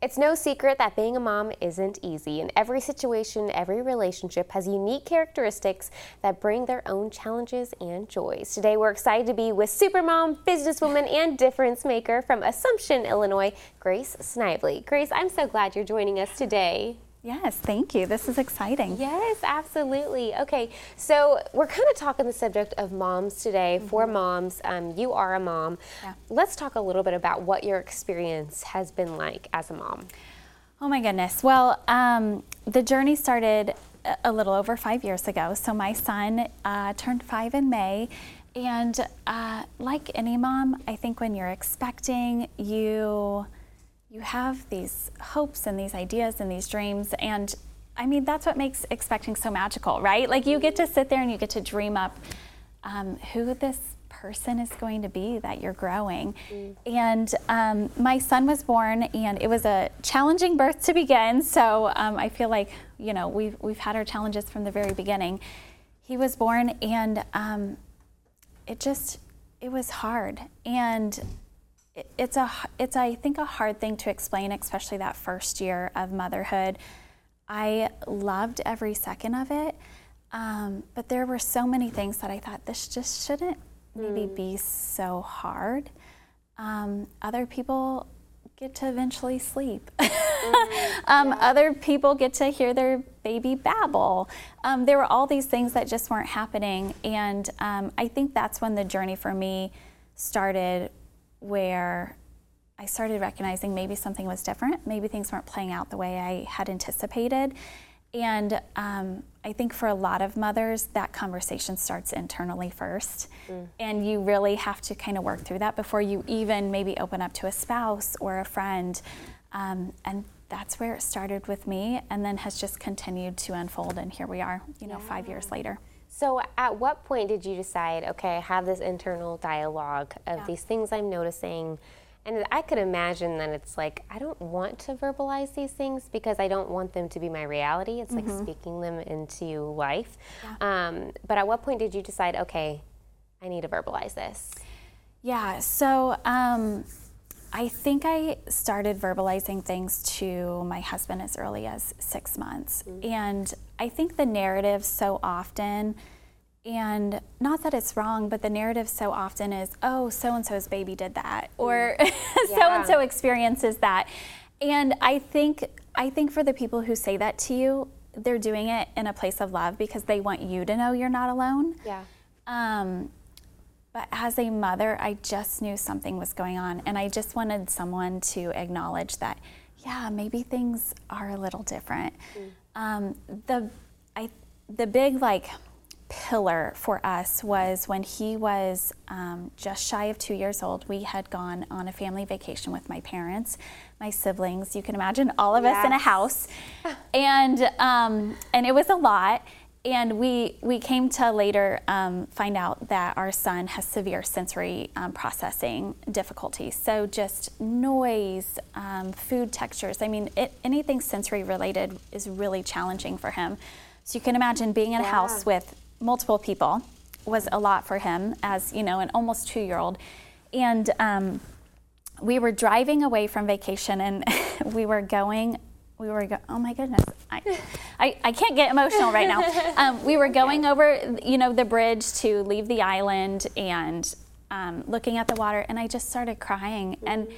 It's no secret that being a mom isn't easy, and every situation, every relationship has unique characteristics that bring their own challenges and joys. Today, we're excited to be with supermom, businesswoman, and difference maker from Assumption, Illinois, Grace Snively. Grace, I'm so glad you're joining us today. Yes, thank you. This is exciting. Yes, absolutely. Okay, so we're kind of talking the subject of moms today, mm-hmm. for moms. Um, you are a mom. Yeah. Let's talk a little bit about what your experience has been like as a mom. Oh my goodness. Well, um, the journey started a little over five years ago. So my son uh, turned five in May. And uh, like any mom, I think when you're expecting, you you have these hopes and these ideas and these dreams and i mean that's what makes expecting so magical right? Like you get to sit there and you get to dream up um, who this person is going to be that you're growing. Mm. and um, my son was born and it was a challenging birth to begin so um, i feel like you know we've, we've had our challenges from the very beginning. He was born and um, it just it was hard. And it's a it's I think a hard thing to explain, especially that first year of motherhood. I loved every second of it, um, but there were so many things that I thought this just shouldn't maybe mm. be so hard. Um, other people get to eventually sleep. Mm, um, yeah. Other people get to hear their baby babble. Um, there were all these things that just weren't happening, and um, I think that's when the journey for me started where I started recognizing maybe something was different. Maybe things weren't playing out the way I had anticipated. And um, I think for a lot of mothers, that conversation starts internally first. Mm. And you really have to kind of work through that before you even maybe open up to a spouse or a friend. Um, and that's where it started with me and then has just continued to unfold. And here we are, you know, yeah. five years later. So, at what point did you decide, okay, I have this internal dialogue of yeah. these things I'm noticing? And I could imagine that it's like, I don't want to verbalize these things because I don't want them to be my reality. It's mm-hmm. like speaking them into life. Yeah. Um, but at what point did you decide, okay, I need to verbalize this? Yeah, so um, I think I started verbalizing things to my husband as early as six months. Mm-hmm. And I think the narrative so often, and not that it's wrong, but the narrative so often is, oh, so and so's baby did that, mm. or so and so experiences that. And I think I think for the people who say that to you, they're doing it in a place of love because they want you to know you're not alone. Yeah. Um, but as a mother, I just knew something was going on, and I just wanted someone to acknowledge that, yeah, maybe things are a little different. Mm. Um, the I the big like pillar for us was when he was um, just shy of two years old. We had gone on a family vacation with my parents, my siblings. You can imagine all of yes. us in a house, and um, and it was a lot. And we we came to later um, find out that our son has severe sensory um, processing difficulties. So just noise, um, food textures. I mean, it, anything sensory related is really challenging for him. So you can imagine being in a house with multiple people was a lot for him as you know an almost two year old, and um, we were driving away from vacation and we were going we were go- oh my goodness I, I, I can't get emotional right now. Um, we were going over you know the bridge to leave the island and um, looking at the water and i just started crying. And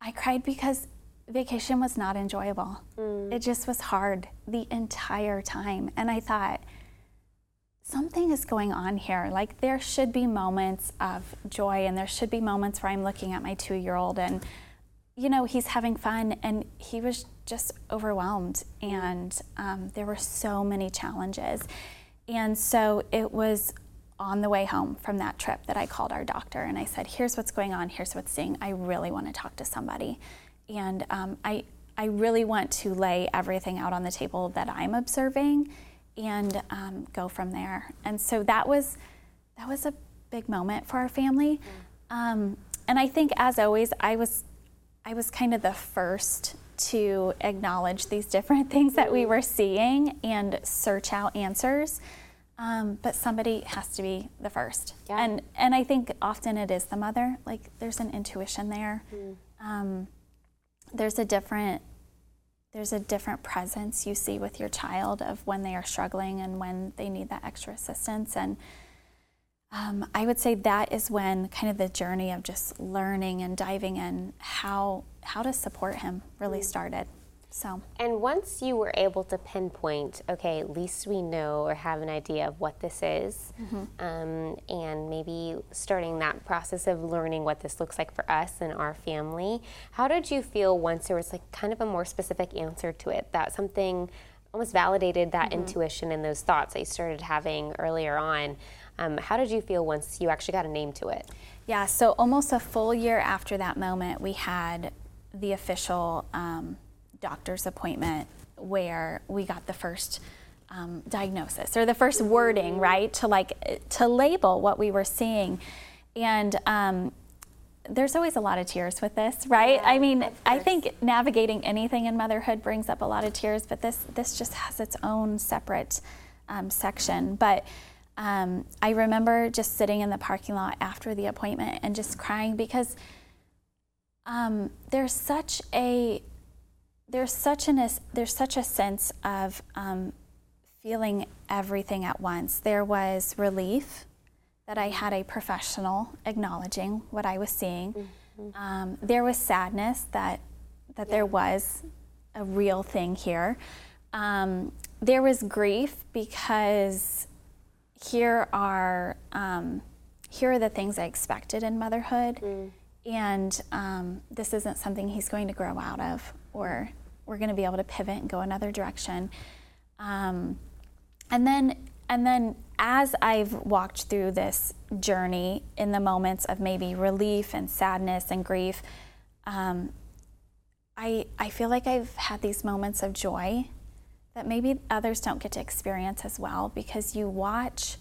i cried because vacation was not enjoyable. Mm. it just was hard the entire time. And i thought something is going on here. Like there should be moments of joy and there should be moments where i'm looking at my two year old and you know he's having fun and he was just overwhelmed, and um, there were so many challenges. And so it was on the way home from that trip that I called our doctor and I said, "Here's what's going on. Here's what's seeing. I really want to talk to somebody, and um, I I really want to lay everything out on the table that I'm observing, and um, go from there." And so that was that was a big moment for our family. Um, and I think, as always, I was I was kind of the first to acknowledge these different things that we were seeing and search out answers. Um, but somebody has to be the first. Yeah. And and I think often it is the mother. Like there's an intuition there. Mm. Um, there's a different there's a different presence you see with your child of when they are struggling and when they need that extra assistance and um, I would say that is when kind of the journey of just learning and diving in how how to support him really mm. started. So. And once you were able to pinpoint, okay, at least we know or have an idea of what this is, mm-hmm. um, and maybe starting that process of learning what this looks like for us and our family. How did you feel once there was like kind of a more specific answer to it? That something almost validated that mm-hmm. intuition and those thoughts that you started having earlier on. Um, how did you feel once you actually got a name to it? Yeah, so almost a full year after that moment, we had the official um, doctor's appointment where we got the first um, diagnosis or the first wording, right, to like to label what we were seeing, and um, there's always a lot of tears with this, right? Yeah, I mean, I think navigating anything in motherhood brings up a lot of tears, but this this just has its own separate um, section, but. Um, I remember just sitting in the parking lot after the appointment and just crying because um, there's such a there's such an there's such a sense of um, feeling everything at once. There was relief that I had a professional acknowledging what I was seeing. Mm-hmm. Um, there was sadness that that yeah. there was a real thing here. Um, there was grief because here are um, here are the things I expected in motherhood. Mm. And um, this isn't something he's going to grow out of or we're going to be able to pivot and go another direction. Um, and then and then as i've walked through this journey in the moments of maybe relief and sadness and grief um, I, I feel like i've had these moments of joy that maybe others don't get to experience as well because you watch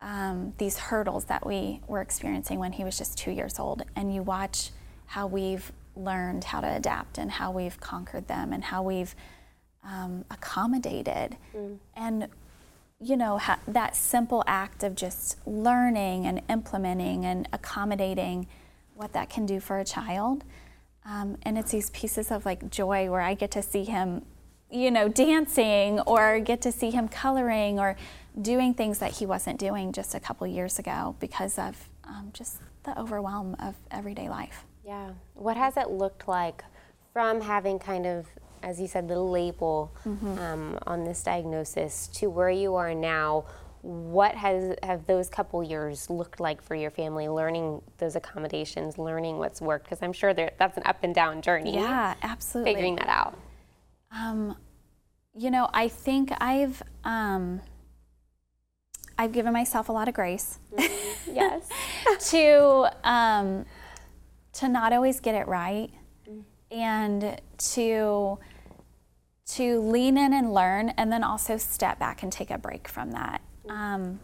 um, these hurdles that we were experiencing when he was just two years old, and you watch how we've learned how to adapt and how we've conquered them and how we've um, accommodated. Mm. And you know, ha- that simple act of just learning and implementing and accommodating what that can do for a child. Um, and it's these pieces of like joy where I get to see him, you know, dancing or get to see him coloring or doing things that he wasn't doing just a couple years ago because of um, just the overwhelm of everyday life. Yeah. What has it looked like from having kind of, as you said, the label mm-hmm. um, on this diagnosis to where you are now? What has have those couple years looked like for your family? Learning those accommodations, learning what's worked, because I'm sure that's an up and down journey. Yeah, absolutely. Figuring that out. Um, you know, I think I've. Um, I've given myself a lot of grace. Mm-hmm. yes. to um, to not always get it right, mm. and to to lean in and learn, and then also step back and take a break from that. Mm. Um,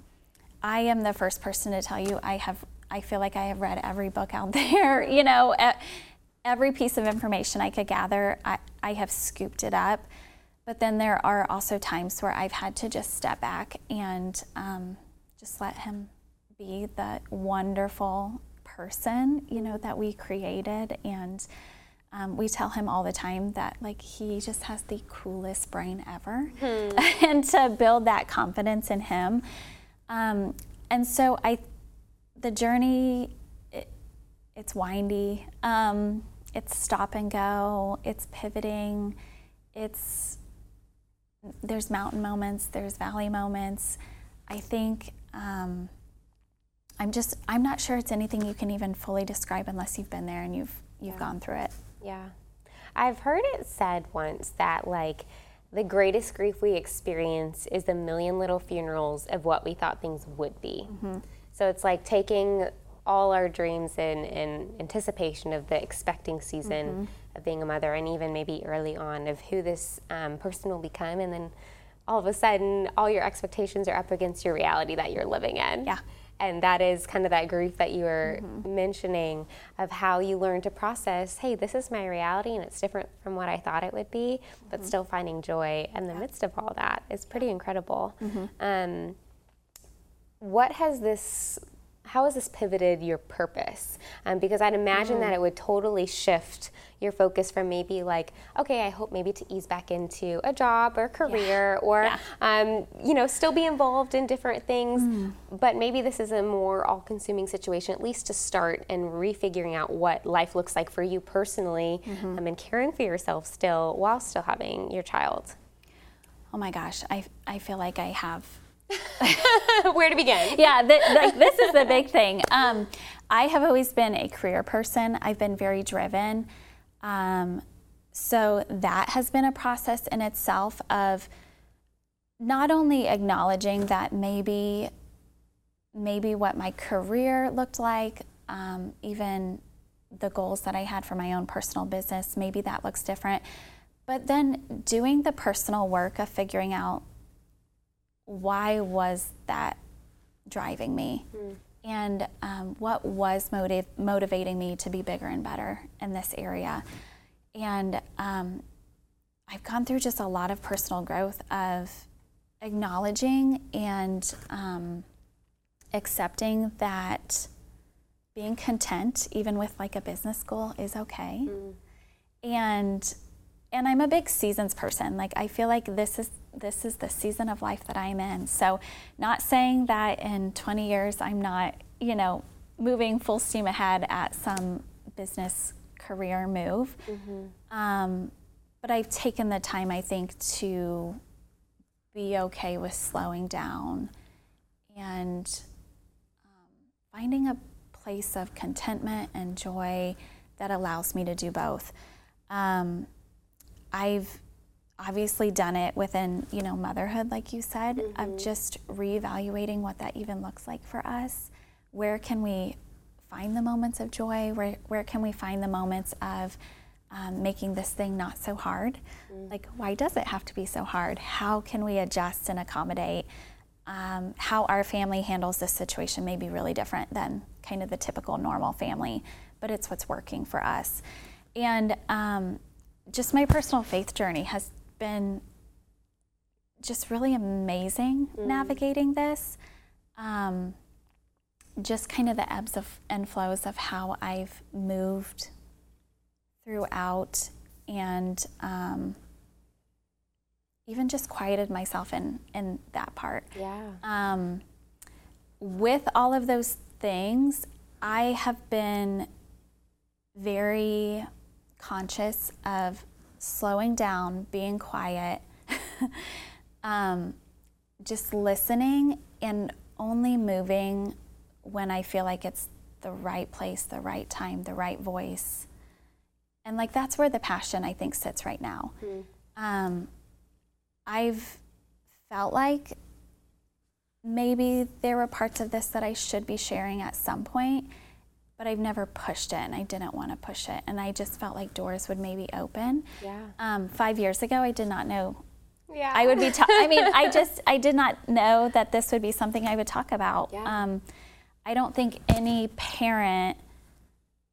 I am the first person to tell you I have. I feel like I have read every book out there. You know, every piece of information I could gather, I, I have scooped it up. But then there are also times where I've had to just step back and um, just let him be that wonderful person, you know, that we created. And um, we tell him all the time that, like, he just has the coolest brain ever. Hmm. and to build that confidence in him. Um, and so I, the journey, it, it's windy. Um, it's stop and go. It's pivoting. It's there's mountain moments, there's valley moments. I think um, I'm just I'm not sure it's anything you can even fully describe unless you've been there and you've you've yeah. gone through it. Yeah, I've heard it said once that like the greatest grief we experience is the million little funerals of what we thought things would be. Mm-hmm. So it's like taking all our dreams in, in anticipation of the expecting season mm-hmm. of being a mother, and even maybe early on of who this um, person will become, and then all of a sudden, all your expectations are up against your reality that you're living in. Yeah. And that is kind of that grief that you were mm-hmm. mentioning of how you learn to process, hey, this is my reality and it's different from what I thought it would be, mm-hmm. but still finding joy in the yeah. midst of all that is pretty incredible. Mm-hmm. Um, what has this how has this pivoted your purpose? Um, because I'd imagine mm. that it would totally shift your focus from maybe like, okay, I hope maybe to ease back into a job or career yeah. or, yeah. Um, you know, still be involved in different things. Mm. But maybe this is a more all consuming situation, at least to start and refiguring out what life looks like for you personally mm-hmm. um, and caring for yourself still while still having your child. Oh my gosh, I, I feel like I have Where to begin? yeah, like this is the big thing. Um, I have always been a career person. I've been very driven. Um, so that has been a process in itself of not only acknowledging that maybe maybe what my career looked like, um, even the goals that I had for my own personal business, maybe that looks different. But then doing the personal work of figuring out why was that driving me? Mm. And um, what was motiv- motivating me to be bigger and better in this area? And um, I've gone through just a lot of personal growth of acknowledging and um, accepting that being content, even with like a business goal, is okay. Mm. And and I'm a big seasons person. Like I feel like this is this is the season of life that I'm in. So not saying that in 20 years I'm not, you know, moving full steam ahead at some business career move. Mm-hmm. Um, but I've taken the time, I think, to be okay with slowing down and um, finding a place of contentment and joy that allows me to do both. Um, I've obviously done it within, you know, motherhood, like you said, mm-hmm. of just reevaluating what that even looks like for us. Where can we find the moments of joy? Where, where can we find the moments of um, making this thing not so hard? Mm. Like, why does it have to be so hard? How can we adjust and accommodate? Um, how our family handles this situation may be really different than kind of the typical normal family, but it's what's working for us. And um, just my personal faith journey has been just really amazing mm. navigating this. Um, just kind of the ebbs of, and flows of how I've moved throughout and um, even just quieted myself in, in that part. Yeah. Um, with all of those things, I have been very conscious of slowing down, being quiet, um, just listening and only moving when I feel like it's the right place, the right time, the right voice. And like that's where the passion I think sits right now. Mm. Um, I've felt like maybe there were parts of this that I should be sharing at some point but I've never pushed it and I didn't want to push it. And I just felt like doors would maybe open. Yeah. Um, five years ago, I did not know. Yeah. I would be, ta- I mean, I just, I did not know that this would be something I would talk about. Yeah. Um, I don't think any parent,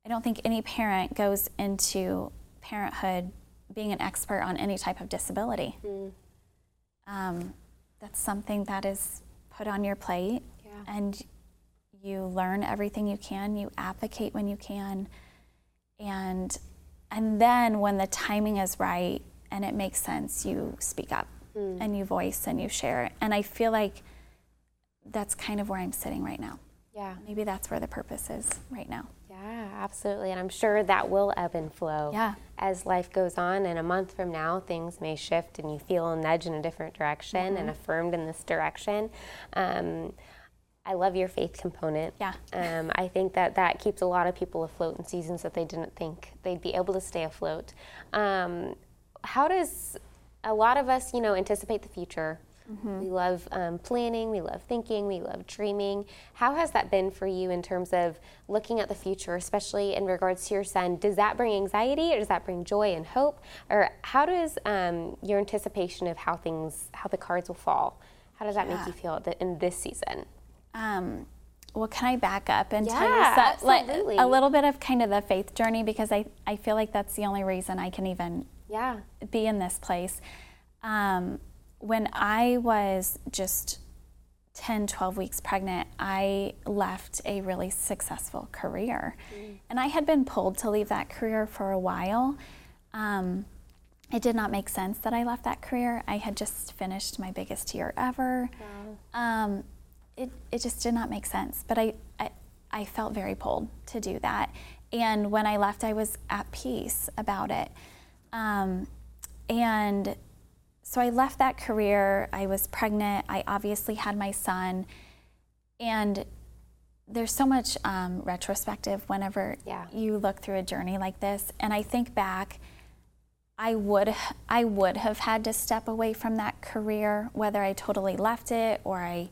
I don't think any parent goes into parenthood being an expert on any type of disability. Mm. Um, that's something that is put on your plate. Yeah. And you learn everything you can, you advocate when you can, and and then when the timing is right and it makes sense, you speak up mm. and you voice and you share. And I feel like that's kind of where I'm sitting right now. Yeah. Maybe that's where the purpose is right now. Yeah, absolutely. And I'm sure that will ebb and flow yeah. as life goes on. And a month from now, things may shift and you feel a nudge in a different direction mm-hmm. and affirmed in this direction. Um, I love your faith component. Yeah. Um, I think that that keeps a lot of people afloat in seasons that they didn't think they'd be able to stay afloat. Um, how does a lot of us, you know, anticipate the future? Mm-hmm. We love um, planning, we love thinking, we love dreaming. How has that been for you in terms of looking at the future, especially in regards to your son? Does that bring anxiety or does that bring joy and hope? Or how does um, your anticipation of how things, how the cards will fall, how does that yeah. make you feel in this season? Um, well, can I back up and yeah, tell you like, a little bit of kind of the faith journey because I, I feel like that's the only reason I can even yeah. be in this place. Um, when I was just 10, 12 weeks pregnant, I left a really successful career. Mm. And I had been pulled to leave that career for a while. Um, it did not make sense that I left that career. I had just finished my biggest year ever. Wow. Um, it, it just did not make sense. But I, I, I felt very pulled to do that. And when I left, I was at peace about it. Um, and so I left that career. I was pregnant. I obviously had my son. And there's so much um, retrospective whenever yeah. you look through a journey like this. And I think back, I would I would have had to step away from that career, whether I totally left it or I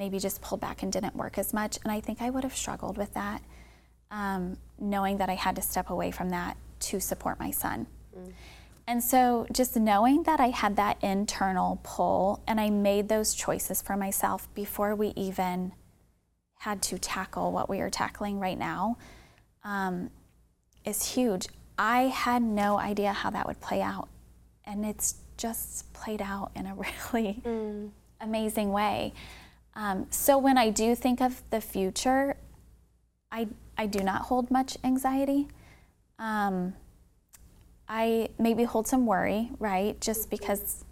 maybe just pulled back and didn't work as much. And I think I would have struggled with that, um, knowing that I had to step away from that to support my son. Mm. And so just knowing that I had that internal pull and I made those choices for myself before we even had to tackle what we are tackling right now um, is huge. I had no idea how that would play out. And it's just played out in a really mm. amazing way. Um, so when I do think of the future, I, I do not hold much anxiety. Um, I maybe hold some worry, right? Just because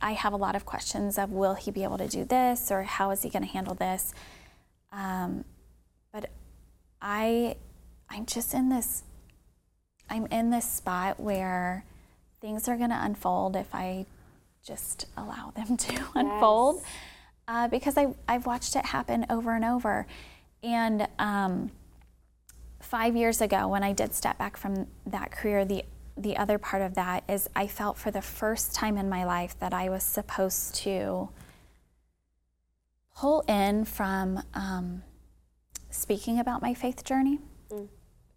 I have a lot of questions of will he be able to do this or how is he going to handle this? Um, but I, I'm just in this, I'm in this spot where things are going to unfold if I just allow them to yes. unfold. Uh, because I, I've watched it happen over and over. And um, five years ago, when I did step back from that career, the the other part of that is I felt for the first time in my life that I was supposed to pull in from um, speaking about my faith journey. Mm.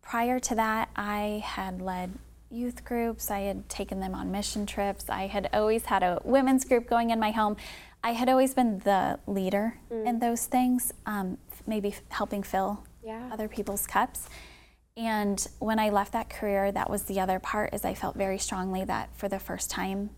Prior to that, I had led youth groups, I had taken them on mission trips, I had always had a women's group going in my home. I had always been the leader mm. in those things, um, maybe helping fill yeah. other people's cups. And when I left that career, that was the other part is I felt very strongly that for the first time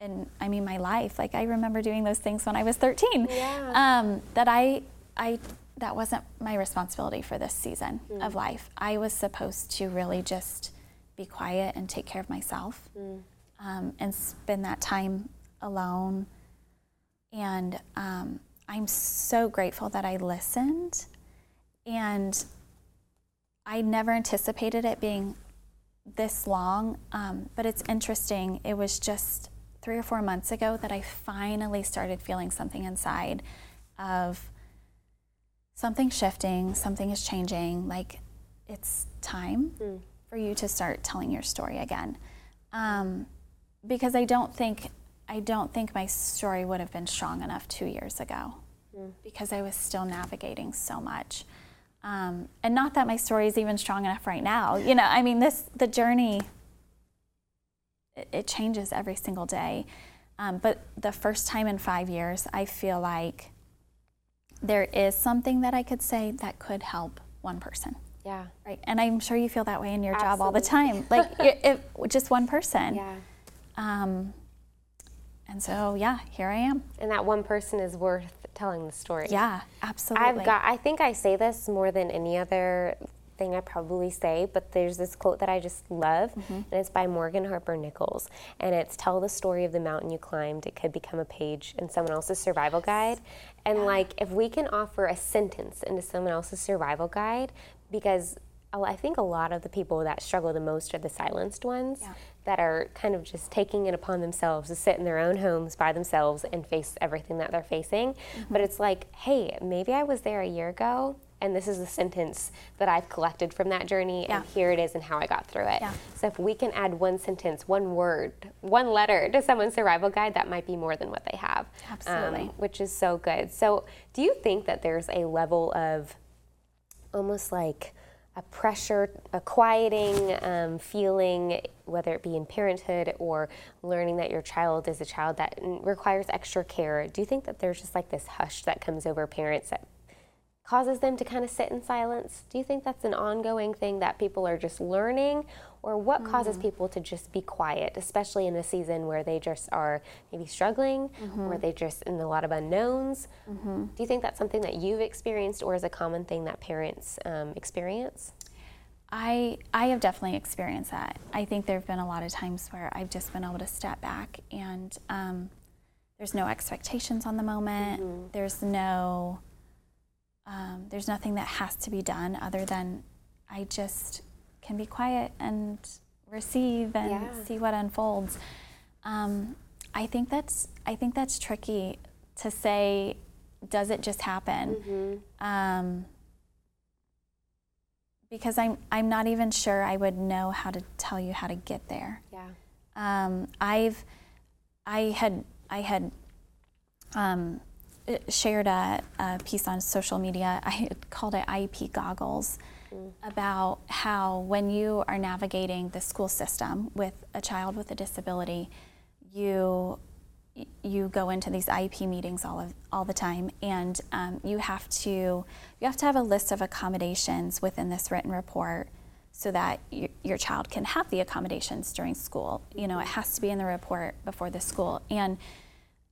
in I mean my life, like I remember doing those things when I was 13. Yeah. Um, that I I that wasn't my responsibility for this season mm. of life. I was supposed to really just be quiet and take care of myself mm. um, and spend that time alone. And um, I'm so grateful that I listened and I never anticipated it being this long, um, but it's interesting. It was just three or four months ago that I finally started feeling something inside of something shifting, something is changing. Like it's time mm. for you to start telling your story again. Um, because I don't think I don't think my story would have been strong enough two years ago mm. because I was still navigating so much. Um, and not that my story is even strong enough right now. You know, I mean, this the journey. It, it changes every single day, um, but the first time in five years, I feel like there is something that I could say that could help one person. Yeah. Right. And I'm sure you feel that way in your Absolutely. job all the time. Like if, just one person. Yeah. Um, and so yeah, here I am. And that one person is worth telling the story. Yeah, absolutely. I've got I think I say this more than any other thing I probably say, but there's this quote that I just love, mm-hmm. and it's by Morgan Harper Nichols, and it's tell the story of the mountain you climbed. It could become a page in someone else's survival guide, and yeah. like if we can offer a sentence into someone else's survival guide, because I think a lot of the people that struggle the most are the silenced ones. Yeah that are kind of just taking it upon themselves to sit in their own homes by themselves and face everything that they're facing. Mm-hmm. But it's like, hey, maybe I was there a year ago and this is the sentence that I've collected from that journey, yeah. and here it is and how I got through it. Yeah. So if we can add one sentence, one word, one letter to someone's survival guide, that might be more than what they have. Absolutely. Um, which is so good. So do you think that there's a level of almost like a pressure, a quieting um, feeling, whether it be in parenthood or learning that your child is a child that requires extra care. Do you think that there's just like this hush that comes over parents that causes them to kind of sit in silence? Do you think that's an ongoing thing that people are just learning? Or what mm-hmm. causes people to just be quiet, especially in a season where they just are maybe struggling mm-hmm. or they just in a lot of unknowns? Mm-hmm. Do you think that's something that you've experienced or is a common thing that parents um, experience? I I have definitely experienced that. I think there have been a lot of times where I've just been able to step back and um, there's no expectations on the moment. Mm-hmm. There's no um, there's nothing that has to be done other than I just can be quiet and receive and yeah. see what unfolds. Um, I think that's I think that's tricky to say. Does it just happen? Mm-hmm. Um, because I'm I'm not even sure I would know how to tell you how to get there. Yeah. Um, I've I had I had um, shared a, a, piece on social media. I called it IEP goggles mm. about how when you are navigating the school system with a child with a disability, you you go into these IEP meetings all of all the time, and um, you have to you have to have a list of accommodations within this written report so that your child can have the accommodations during school. You know, it has to be in the report before the school, and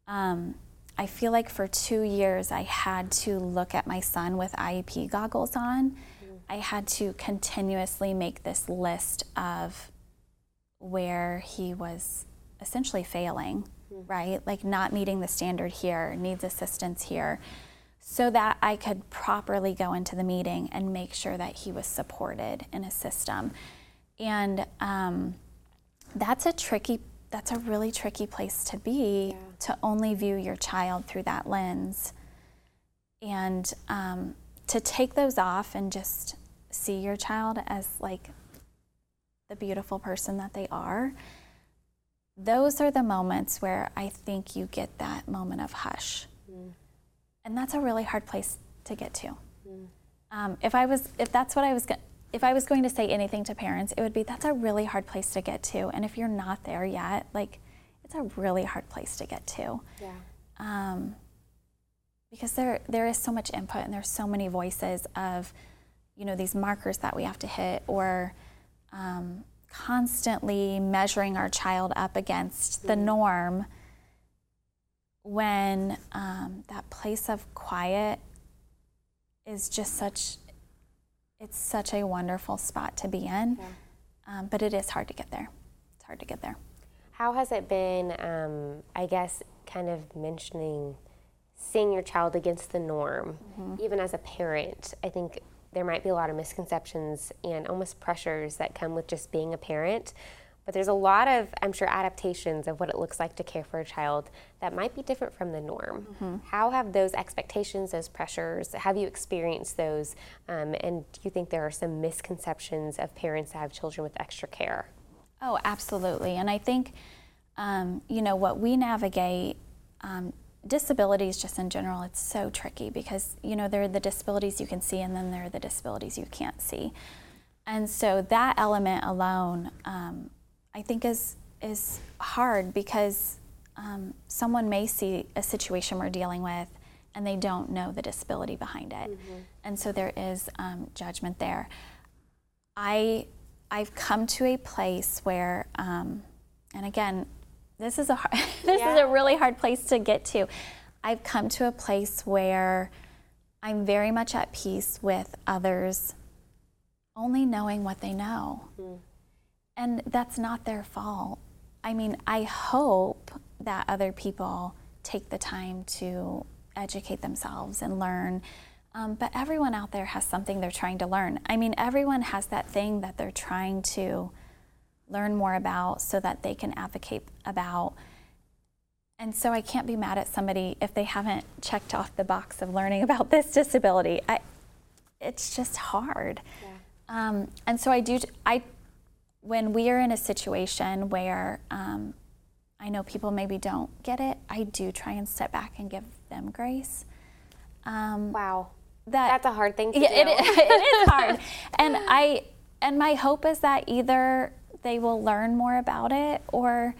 um, I feel like for two years I had to look at my son with IEP goggles on. I had to continuously make this list of where he was essentially failing, mm-hmm. right? Like not meeting the standard here, needs assistance here, so that I could properly go into the meeting and make sure that he was supported in a system. And um, that's a tricky that's a really tricky place to be yeah. to only view your child through that lens and um, to take those off and just see your child as like the beautiful person that they are those are the moments where i think you get that moment of hush mm. and that's a really hard place to get to mm. um, if i was if that's what i was if I was going to say anything to parents, it would be that's a really hard place to get to. And if you're not there yet, like it's a really hard place to get to. Yeah. Um, because there there is so much input and there's so many voices of, you know, these markers that we have to hit or um, constantly measuring our child up against mm-hmm. the norm when um, that place of quiet is just such it's such a wonderful spot to be in, yeah. um, but it is hard to get there. It's hard to get there. How has it been, um, I guess, kind of mentioning seeing your child against the norm, mm-hmm. even as a parent? I think there might be a lot of misconceptions and almost pressures that come with just being a parent. But there's a lot of, I'm sure, adaptations of what it looks like to care for a child that might be different from the norm. Mm-hmm. How have those expectations, those pressures, have you experienced those? Um, and do you think there are some misconceptions of parents that have children with extra care? Oh, absolutely. And I think, um, you know, what we navigate, um, disabilities just in general, it's so tricky because, you know, there are the disabilities you can see and then there are the disabilities you can't see. And so that element alone, um, I think is is hard because um, someone may see a situation we're dealing with and they don't know the disability behind it, mm-hmm. and so there is um, judgment there. I I've come to a place where, um, and again, this is a hard, this yeah. is a really hard place to get to. I've come to a place where I'm very much at peace with others only knowing what they know. Mm. And that's not their fault. I mean, I hope that other people take the time to educate themselves and learn. Um, but everyone out there has something they're trying to learn. I mean, everyone has that thing that they're trying to learn more about so that they can advocate about. And so I can't be mad at somebody if they haven't checked off the box of learning about this disability. I, it's just hard. Yeah. Um, and so I do. I when we are in a situation where um, I know people maybe don't get it, I do try and step back and give them grace. Um, wow, that, that's a hard thing to yeah, do. It, it is hard, and I and my hope is that either they will learn more about it, or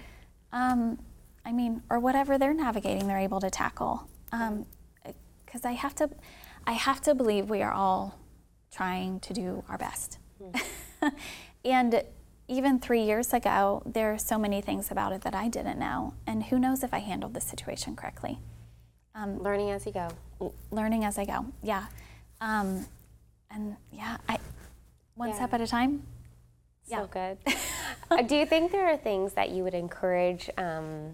um, I mean, or whatever they're navigating, they're able to tackle. Because um, I have to, I have to believe we are all trying to do our best. Mm. and even three years ago, there are so many things about it that I didn't know. And who knows if I handled the situation correctly. Um, learning as you go. learning as I go, yeah. Um, and yeah, I one yeah. step at a time. So good. Uh, do you think there are things that you would encourage um,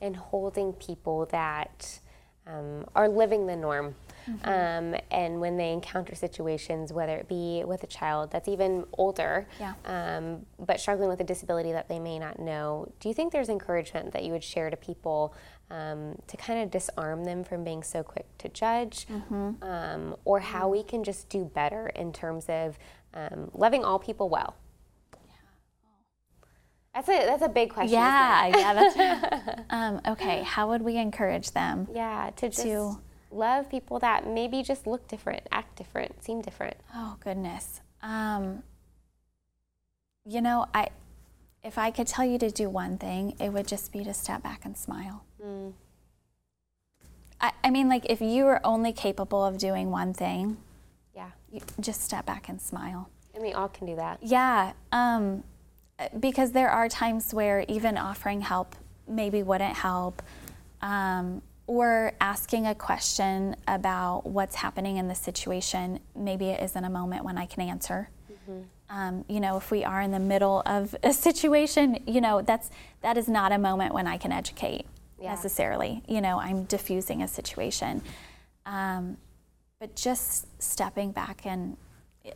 in holding people that um, are living the norm? Mm-hmm. Um, and when they encounter situations, whether it be with a child that's even older, yeah. um, but struggling with a disability that they may not know, do you think there's encouragement that you would share to people um, to kind of disarm them from being so quick to judge, mm-hmm. Um, or how we can just do better in terms of um, loving all people well? That's a that's a big question. Yeah, yeah. That's um, okay. How would we encourage them? Yeah, to just to love people that maybe just look different, act different, seem different. Oh goodness. Um, you know, I if I could tell you to do one thing, it would just be to step back and smile. Mm. I, I mean, like if you were only capable of doing one thing, yeah, just step back and smile. And we all can do that. Yeah. Um, because there are times where even offering help maybe wouldn't help, um, or asking a question about what's happening in the situation. Maybe it isn't a moment when I can answer. Mm-hmm. Um, you know, if we are in the middle of a situation, you know, that's that is not a moment when I can educate yeah. necessarily. You know, I'm diffusing a situation, um, but just stepping back and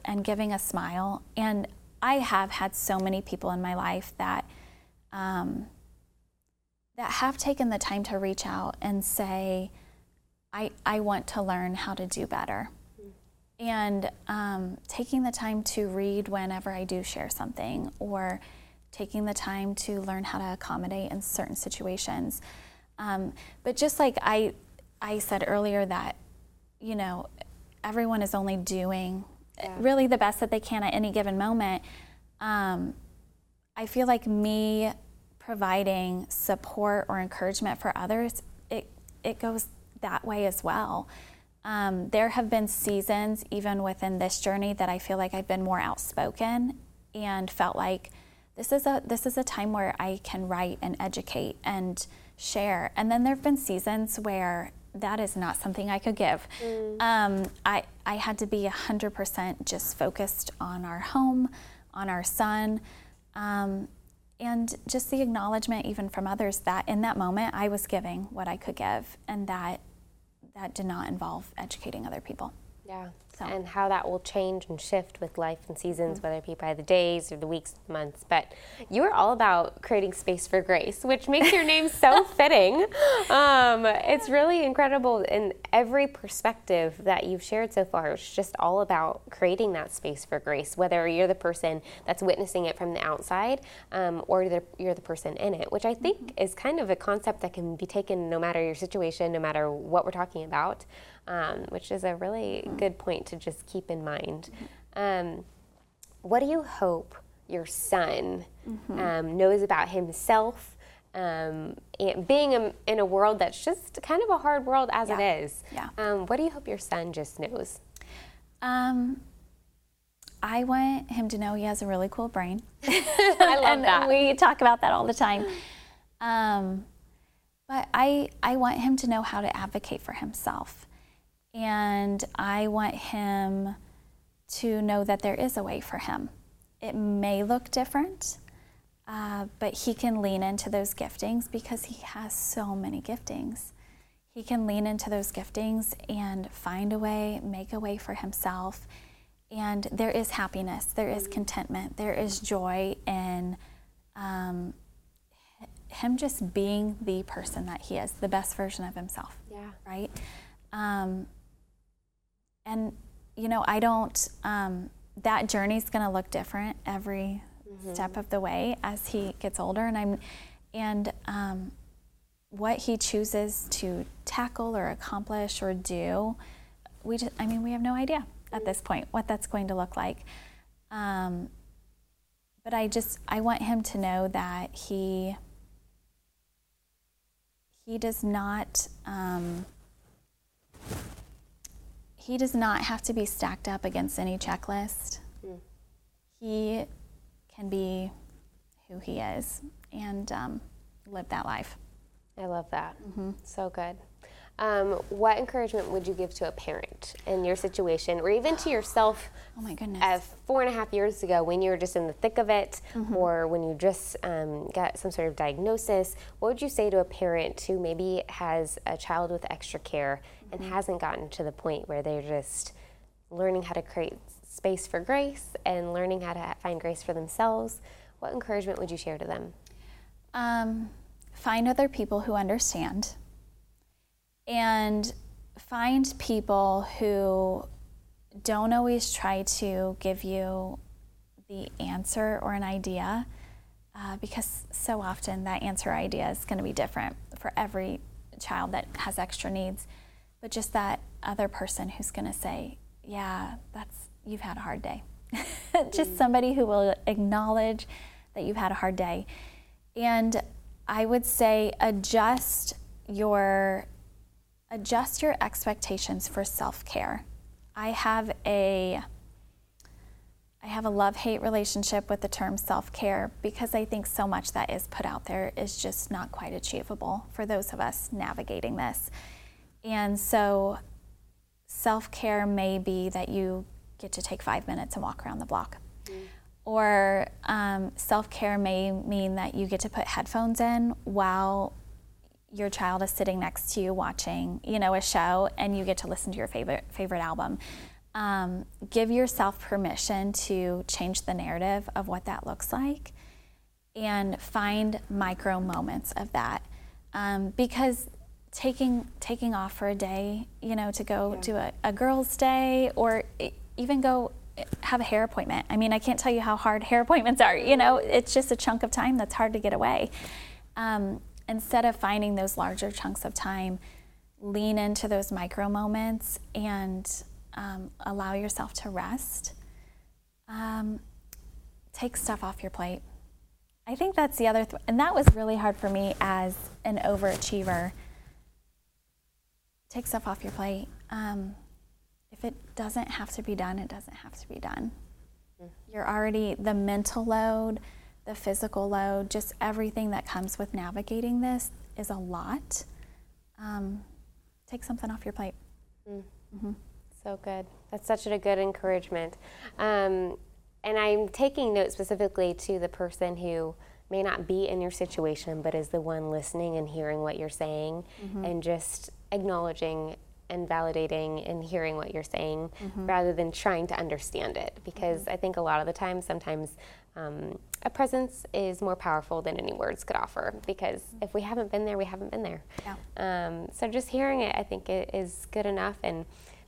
and giving a smile and I have had so many people in my life that um, that have taken the time to reach out and say, I, I want to learn how to do better. And um, taking the time to read whenever I do share something, or taking the time to learn how to accommodate in certain situations. Um, but just like I, I said earlier, that, you know, everyone is only doing yeah. really the best that they can at any given moment. Um, I feel like me providing support or encouragement for others, it, it goes that way as well. Um, there have been seasons, even within this journey, that I feel like I've been more outspoken and felt like this is a this is a time where I can write and educate and share. And then there have been seasons where that is not something I could give. Mm. Um, I, I had to be 100% just focused on our home, on our son, um, and just the acknowledgement, even from others, that in that moment I was giving what I could give, and that that did not involve educating other people. Yeah. So. And how that will change and shift with life and seasons, mm-hmm. whether it be by the days or the weeks, months. But you are all about creating space for grace, which makes your name so fitting. Um, it's really incredible in every perspective that you've shared so far. It's just all about creating that space for grace, whether you're the person that's witnessing it from the outside um, or you're the person in it, which I think mm-hmm. is kind of a concept that can be taken no matter your situation, no matter what we're talking about um, which is a really good point to just keep in mind. Um, what do you hope your son mm-hmm. um, knows about himself? Um, being a, in a world that's just kind of a hard world as yeah. it is. Yeah. Um, what do you hope your son just knows? Um, I want him to know he has a really cool brain. I love and that. We talk about that all the time. Um, but I, I want him to know how to advocate for himself. And I want him to know that there is a way for him. It may look different, uh, but he can lean into those giftings because he has so many giftings. He can lean into those giftings and find a way, make a way for himself. And there is happiness, there is contentment, there is joy in um, him just being the person that he is, the best version of himself. Yeah. Right? Um, and you know i don't um, that journey's going to look different every mm-hmm. step of the way as he gets older and i'm and um, what he chooses to tackle or accomplish or do we just i mean we have no idea at this point what that's going to look like um, but i just i want him to know that he he does not um, he does not have to be stacked up against any checklist. Mm. He can be who he is and um, live that life. I love that. Mm-hmm. So good. Um, what encouragement would you give to a parent in your situation, or even to yourself? Oh my goodness! Of four and a half years ago, when you were just in the thick of it, mm-hmm. or when you just um, got some sort of diagnosis, what would you say to a parent who maybe has a child with extra care and mm-hmm. hasn't gotten to the point where they're just learning how to create space for grace and learning how to find grace for themselves? What encouragement would you share to them? Um, find other people who understand and find people who don't always try to give you the answer or an idea uh, because so often that answer idea is going to be different for every child that has extra needs. But just that other person who's going to say yeah that's you've had a hard day. Just mm. somebody who will acknowledge that you've had a hard day. And i would say adjust your adjust your expectations for self-care. I have a I have a love-hate relationship with the term self-care because I think so much that is put out there is just not quite achievable for those of us navigating this. And so self-care may be that you get to take five minutes and walk around the block. Mm. Or um, self care may mean that you get to put headphones in while your child is sitting next to you watching, you know, a show, and you get to listen to your favorite favorite album. Um, give yourself permission to change the narrative of what that looks like, and find micro moments of that, um, because taking taking off for a day, you know, to go yeah. do a, a girls' day or even go have a hair appointment. I mean, I can't tell you how hard hair appointments are. You know, it's just a chunk of time that's hard to get away. Um, instead of finding those larger chunks of time, lean into those micro moments and um, allow yourself to rest. Um, take stuff off your plate. I think that's the other, th- and that was really hard for me as an overachiever. Take stuff off your plate. Um, if it doesn't have to be done, it doesn't have to be done. Mm. You're already, the mental load, the physical load, just everything that comes with navigating this is a lot. Um, take something off your plate. Mm. Mm-hmm. So good. That's such a good encouragement. Um, and I'm taking note specifically to the person who may not be in your situation, but is the one listening and hearing what you're saying mm-hmm. and just acknowledging and validating and hearing what you're saying mm-hmm. rather than trying to understand it. Because mm-hmm. I think a lot of the time, sometimes um, a presence is more powerful than any words could offer because if we haven't been there, we haven't been there. Yeah. Um, so just hearing it, I think it is good enough. And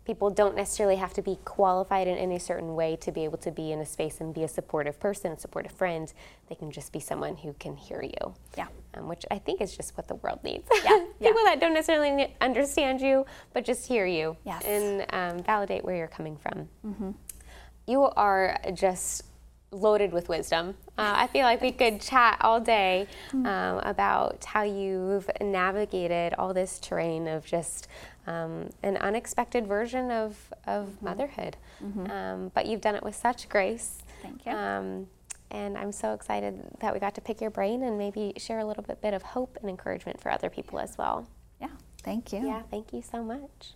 people don't necessarily have to be qualified in any certain way to be able to be in a space and be a supportive person, a supportive friend. They can just be someone who can hear you. Yeah. Um, which I think is just what the world needs. Yeah. people that don't necessarily understand you, but just hear you yes. and um, validate where you're coming from. Mm-hmm. You are just loaded with wisdom. Uh, I feel like we could chat all day hmm. um, about how you've navigated all this terrain of just um, an unexpected version of, of mm-hmm. motherhood. Mm-hmm. Um, but you've done it with such grace. Thank you. And I'm so excited that we got to pick your brain and maybe share a little bit, bit of hope and encouragement for other people as well. Yeah, thank you. Yeah, thank you so much.